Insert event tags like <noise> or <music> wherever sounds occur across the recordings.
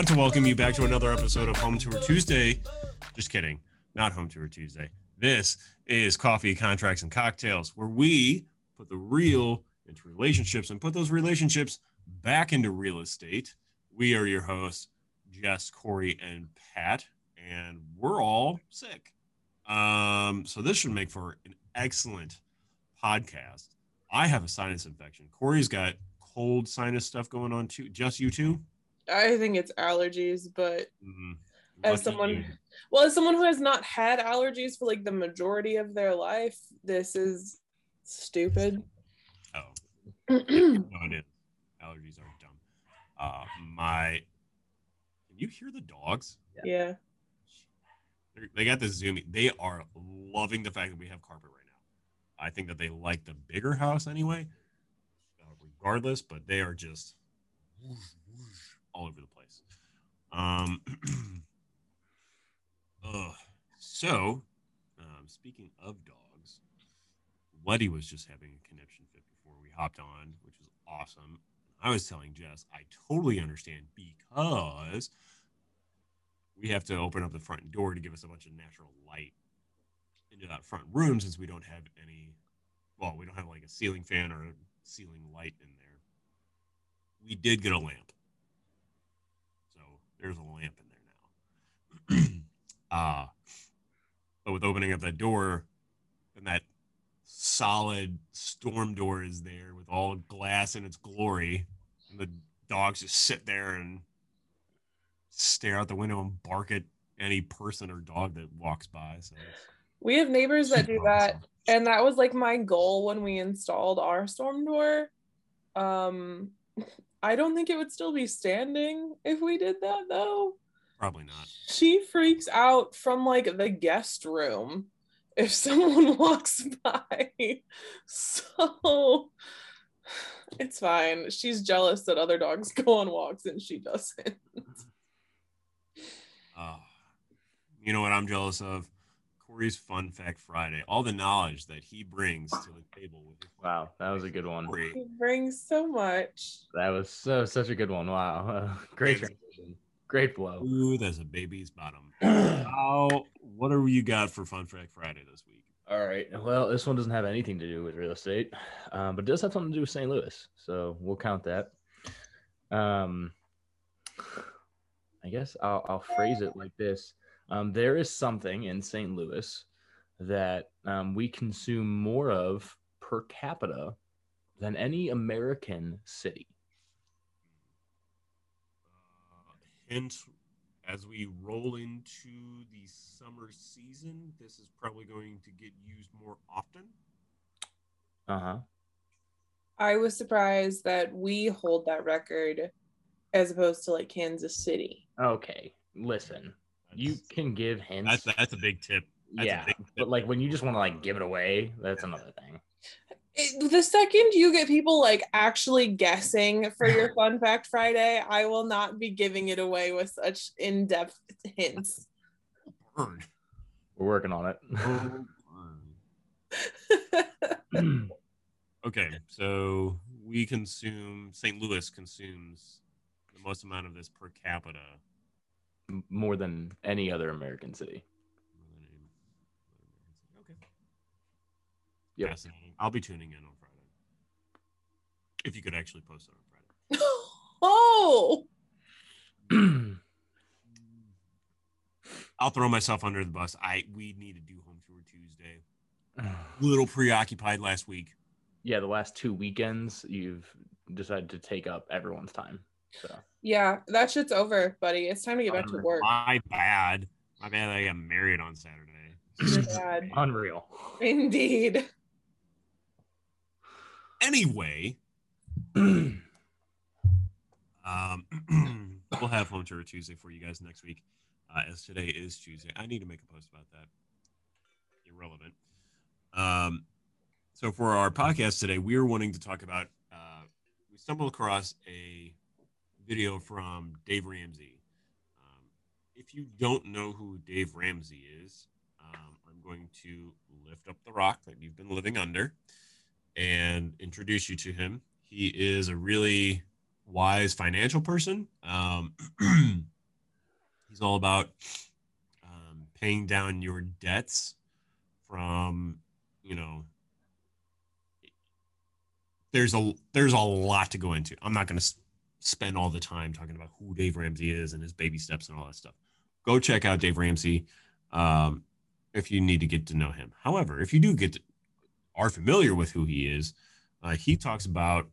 want to welcome you back to another episode of Home Tour Tuesday. Just kidding, not Home Tour Tuesday. This is Coffee, Contracts, and Cocktails, where we put the real into relationships and put those relationships back into real estate. We are your hosts, Jess, Corey, and Pat, and we're all sick. Um, so this should make for an excellent podcast. I have a sinus infection. Corey's got cold sinus stuff going on too. Just you two? I think it's allergies, but Mhm. as someone you. well, as someone who has not had allergies for like the majority of their life, this is stupid. Oh, <clears throat> no, it is. Allergies are dumb. Uh, my, can you hear the dogs? yeah. They're, they got the zoomy. They are loving the fact that we have carpet right now. I think that they like the bigger house anyway, uh, regardless. But they are just whoosh, whoosh, all over the place. Um. <clears throat> uh, so, um, speaking of dogs, Letty was just having a conniption fit before we hopped on, which was awesome. I was telling Jess, I totally understand because we have to open up the front door to give us a bunch of natural light into that front room since we don't have any well we don't have like a ceiling fan or a ceiling light in there we did get a lamp there's a lamp in there now <clears throat> uh but with opening up that door and that solid storm door is there with all glass in its glory and the dogs just sit there and stare out the window and bark at any person or dog that walks by. So We have neighbors that do that. And that was like my goal when we installed our storm door. Um I don't think it would still be standing if we did that though. Probably not. She freaks out from like the guest room if <laughs> someone walks by. So it's fine. She's jealous that other dogs <laughs> go on walks and she doesn't. Uh, <laughs> you know what I'm jealous of? Corey's Fun Fact Friday. All the knowledge that he brings to the table with his Wow, that was a good one. Corey. It brings so much. That was so such a good one. Wow, <laughs> great Thanks. transition, great flow. Ooh, as a baby's bottom. <clears throat> How? What are you got for Fun Fact Friday this week? All right. Well, this one doesn't have anything to do with real estate, um, but it does have something to do with St. Louis. So we'll count that. Um, I guess I'll, I'll phrase it like this: um, There is something in St. Louis that um, we consume more of per capita than any American city. Uh, hint, as we roll into the summer season, this is probably going to get used more often. Uh huh. I was surprised that we hold that record as opposed to like Kansas City. Okay. Listen, you can give hints. That's that's a big tip. That's yeah, big tip. but like when you just want to like give it away, that's another thing. It- the second you get people like actually guessing for your <laughs> fun fact Friday, I will not be giving it away with such in-depth hints. Burn. We're working on it. <laughs> Okay, so we consume St. Louis consumes the most amount of this per capita. More than any other American city. Okay. Yep. Fascinating. I'll be tuning in on Friday. If you could actually post it on Friday. <laughs> oh, <clears throat> I'll throw myself under the bus. I we need to do home tour Tuesday. A <sighs> little preoccupied last week. yeah, the last two weekends you've decided to take up everyone's time. So yeah, that shit's over, buddy. It's time to get back to work. My bad. My bad. I got married on Saturday. You're <laughs> bad. unreal. Indeed. Anyway, <clears throat> um, <clears throat> we'll have home tour Tuesday for you guys next week. Uh, as today is Tuesday, I need to make a post about that. Irrelevant. Um, so for our podcast today, we are wanting to talk about. Uh, we stumbled across a video from Dave Ramsey. Um, if you don't know who Dave Ramsey is, um, I'm going to lift up the rock that you've been living under and introduce you to him. He is a really wise financial person. Um, <clears throat> he's all about um, paying down your debts from, you know, there's a there's a lot to go into. I'm not going to spend all the time talking about who Dave Ramsey is and his baby steps and all that stuff. Go check out Dave Ramsey um, if you need to get to know him. However, if you do get to, are familiar with who he is, uh, he talks about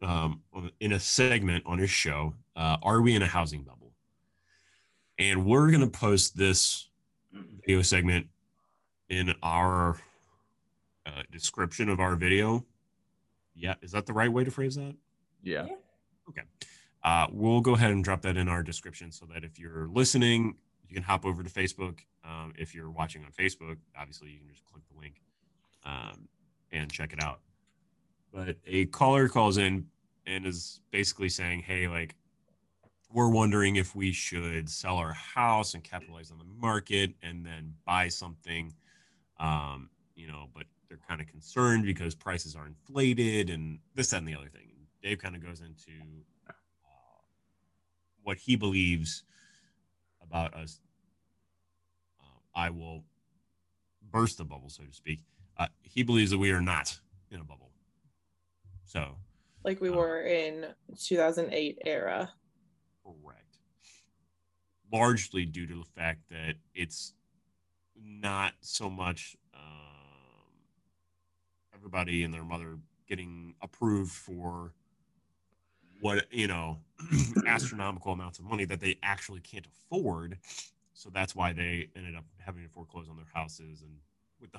um, in a segment on his show, uh, "Are we in a housing bubble?" And we're going to post this video segment in our uh, description of our video. Yeah, is that the right way to phrase that? Yeah. Okay. Uh, we'll go ahead and drop that in our description so that if you're listening, you can hop over to Facebook. Um, if you're watching on Facebook, obviously you can just click the link um, and check it out. But a caller calls in and is basically saying, "Hey, like, we're wondering if we should sell our house and capitalize on the market and then buy something." Um, you know, but they're kind of concerned because prices are inflated and this, that, and the other thing. Dave kind of goes into uh, what he believes about us. Uh, I will burst the bubble, so to speak. Uh, he believes that we are not in a bubble. So, like we uh, were in 2008 era. Correct. Largely due to the fact that it's not so much um, everybody and their mother getting approved for what you know <clears throat> astronomical amounts of money that they actually can't afford. So that's why they ended up having to foreclose on their houses and with the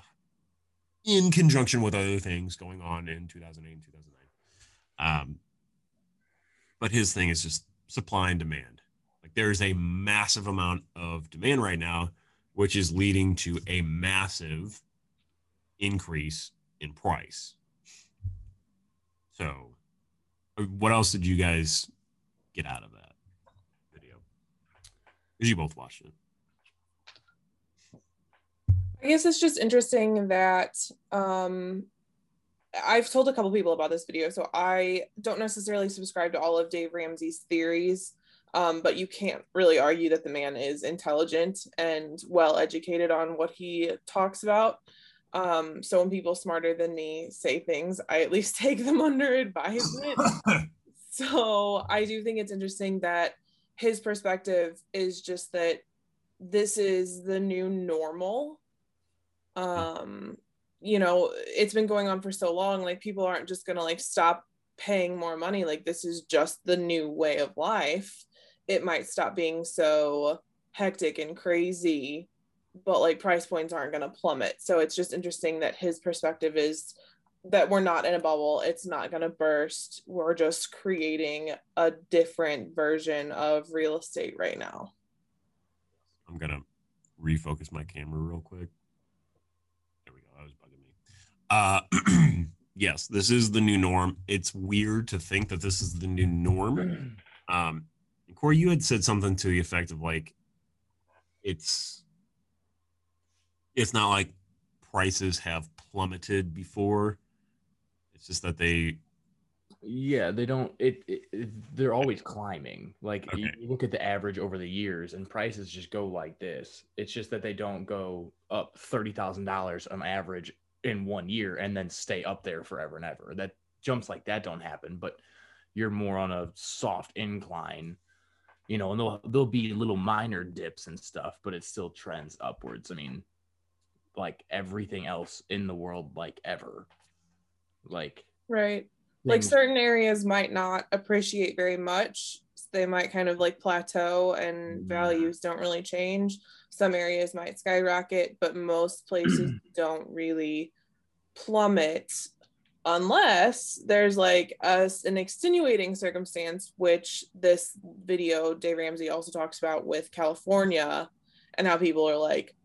in conjunction with other things going on in 2008 and 2009 um, but his thing is just supply and demand. Like there is a massive amount of demand right now which is leading to a massive increase in price. So what else did you guys get out of that video? Because you both watched it. I guess it's just interesting that um, I've told a couple people about this video, so I don't necessarily subscribe to all of Dave Ramsey's theories, um, but you can't really argue that the man is intelligent and well educated on what he talks about. Um, so when people smarter than me say things, I at least <laughs> take them under advisement. <laughs> so I do think it's interesting that his perspective is just that this is the new normal. Um, you know, it's been going on for so long, like people aren't just gonna like stop paying more money. Like this is just the new way of life. It might stop being so hectic and crazy but like price points aren't going to plummet. So it's just interesting that his perspective is that we're not in a bubble. It's not going to burst. We're just creating a different version of real estate right now. I'm going to refocus my camera real quick. There we go. That was bugging me. Uh, <clears throat> yes, this is the new norm. It's weird to think that this is the new norm. <clears throat> Um, Corey, you had said something to the effect of like, it's it's not like prices have plummeted before. It's just that they yeah, they don't. It, it, it they're always <laughs> climbing. Like okay. you look at the average over the years, and prices just go like this. It's just that they don't go up thirty thousand dollars on average in one year and then stay up there forever and ever. That jumps like that don't happen. But you're more on a soft incline, you know. And there'll there'll be little minor dips and stuff, but it still trends upwards. I mean, like everything else in the world like ever. Like right. Like certain areas might not appreciate very much. They might kind of like plateau and values don't really change. Some areas might skyrocket but most <clears throat> places don't really plummet unless there's like us an extenuating circumstance which this video dave ramsey also talks about with california and how people are like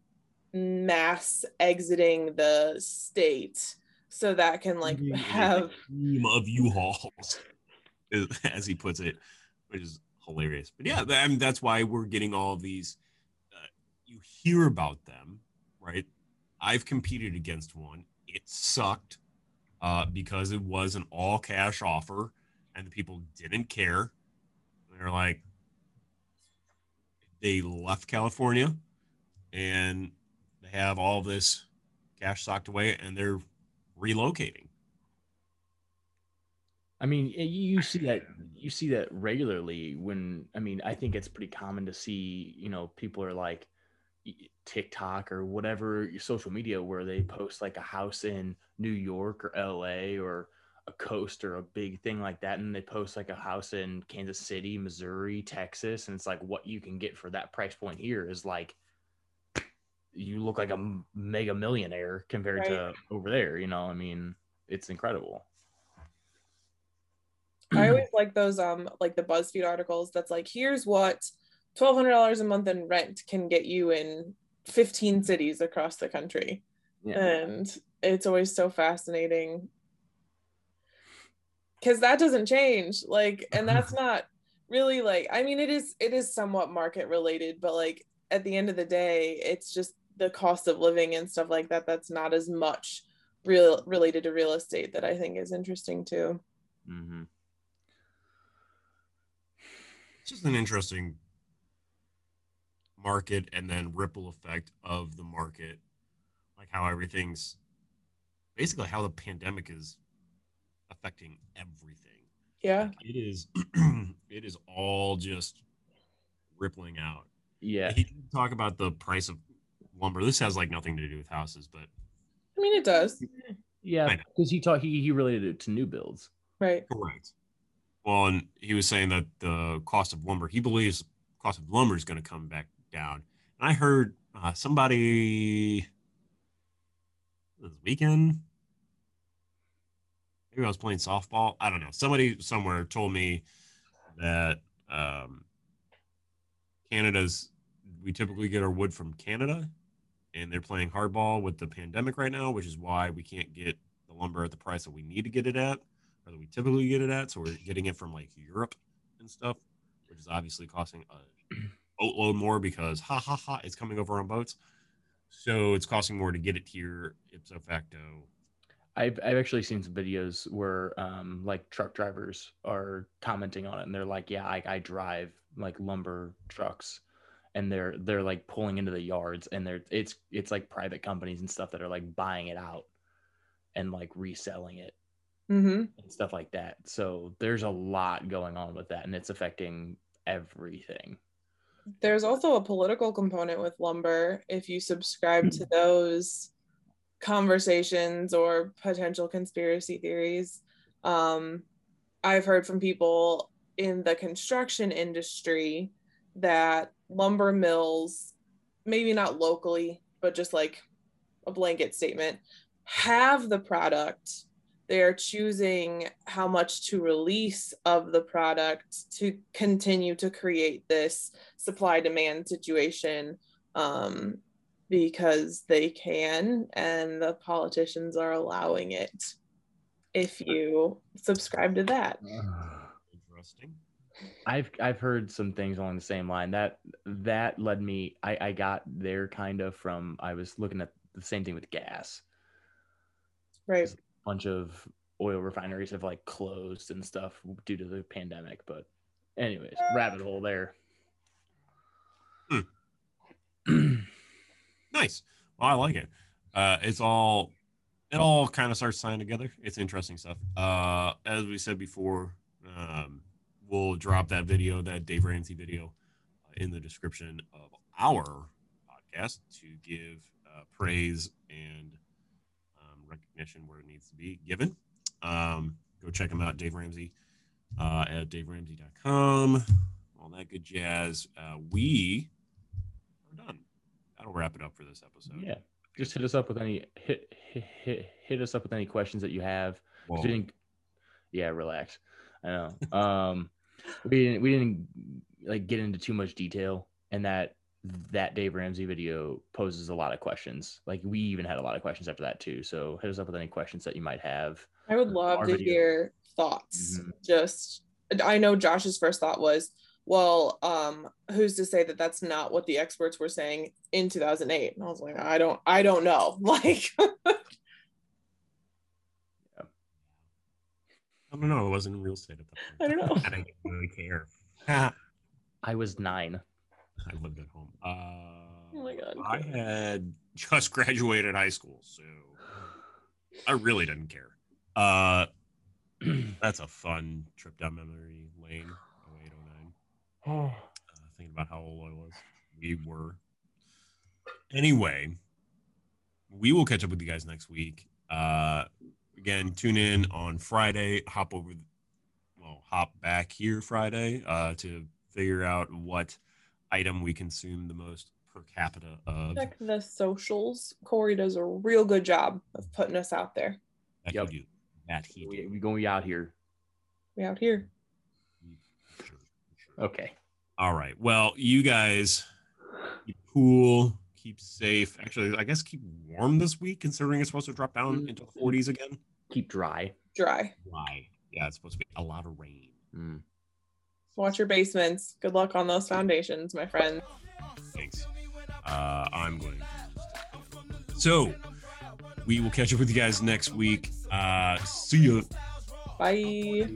mass exiting the state so that can like have team of U-Hauls, <laughs> as he puts it, which is hilarious. But yeah, I mean that's why we're getting all of these. Uh, you hear about them, right? I've competed against one. It sucked uh, because it was an all cash offer, and the people didn't care. they're like, they left California and they have all this cash socked away and they're relocating. I mean, you see that you see that regularly when I mean, I think it's pretty common to see, you know, people are like TikTok or whatever your social media where they post like a house in New York or LA or a coast or a big thing like that and they post like a house in Kansas City, Missouri, Texas and it's like what you can get for that price point here is like you look like a mega millionaire compared to over there, you know? I mean, it's incredible. I <clears throat> always like those um like the BuzzFeed articles that's like here's what twelve hundred dollars a month in rent can get you in fifteen cities across the country. Yeah. And it's always so fascinating. Cause that doesn't change. Like, and that's <laughs> not really like I mean it is it is somewhat market related, but like at the end of the day, it's just the cost of living and stuff like that that's not as much real related to real estate that I think is interesting too. hmm It's just an interesting market and then ripple effect of the market, like how everything's basically how the pandemic is affecting everything. Yeah. Like, it is, <clears throat> it is all just rippling out. Yeah. He did talk about the price of lumber. This has like nothing to do with houses, but I mean it does. Yeah, because he talked he, he related it to new builds. Right. correct. Well, and he was saying that the cost of lumber, he believes cost of lumber is going to come back down. And I heard uh, somebody this weekend, maybe I was playing softball. I don't know. Somebody somewhere told me that um, Canada's we typically get our wood from Canada, and they're playing hardball with the pandemic right now, which is why we can't get the lumber at the price that we need to get it at, or that we typically get it at. So we're getting it from like Europe and stuff, which is obviously costing a <clears throat> boatload more because ha ha ha, it's coming over on boats. So it's costing more to get it here ipso facto. I've I've actually seen some videos where um like truck drivers are commenting on it and they're like, yeah, I, I drive like lumber trucks and they're they're like pulling into the yards and they're it's it's like private companies and stuff that are like buying it out and like reselling it Mm-hmm. and stuff like that. So there's a lot going on with that and it's affecting everything. There's also a political component with lumber. If you subscribe to those conversations or potential conspiracy theories, um, I've heard from people in the construction industry that lumber mills, maybe not locally, but just like a blanket statement, have the product. They are choosing how much to release of the product to continue to create this supply demand situation um, because they can and the politicians are allowing it if you subscribe to that ah. Interesting. I've I've heard some things along the same line. That that led me. I I got there kind of from. I was looking at the same thing with gas. right A bunch of oil refineries have like closed and stuff due to the pandemic. But anyways, rabbit hole there. Nice. Well, I like it. Uh, it's all it all kind of starts tying together. It's interesting stuff. Uh, as we said before, um, we'll drop that video, that Dave Ramsey video, uh, in the description of our podcast to give uh, praise and um, recognition where it needs to be given. Um, go check him out, Dave Ramsey, uh, at daveramsey.com. All that good jazz. Uh, we are done. That'll wrap it up for this episode. Yeah, just hit us up with any hit hit hit, hit us up with any questions that you have. Well, we didn't- yeah, relax. I know. Um, we didn't we didn't like get into too much detail, and that that Dave Ramsey video poses a lot of questions. Like we even had a lot of questions after that too. So hit us up with any questions that you might have. i would love Our to video. hear thoughts Mhm. just i know josh's first thought was well um who's to say that that's not what the experts were saying in 2008 and i was like i don't i don't know <laughs> like I don't know. It wasn't in real estate at that point. I don't know. I didn't really care. I I was nine. i lived at home. Uh, Oh my God. I had just <laughs> graduated high school, so I really didn't care. Uh, <clears throat> that's a fun trip down memory lane. 08, 09. Uh, thinking about how old I was. We were. Anyway, we will catch up with you guys next week. Uh, again, tune in on Friday. Hop over, well, hop back here Friday uh, to figure out what item we consume the most per capita of. Check the socials. Corey does a real good job of putting us out there. That Yep. he do. That he we, do. we going out here. We out here. Sure, sure. Okay. All right. Well, you guys keep cool, keep safe. Actually, I guess keep warm this week, considering it's supposed to drop down into the 40s again. Keep dry. Dry. Why? Yeah, it's supposed to be a lot of rain. Mm. Watch your basements. Good luck on those foundations, my friend. Thanks. Uh, I'm going. So, we will catch up with you guys next week. Uh, see you. Bye.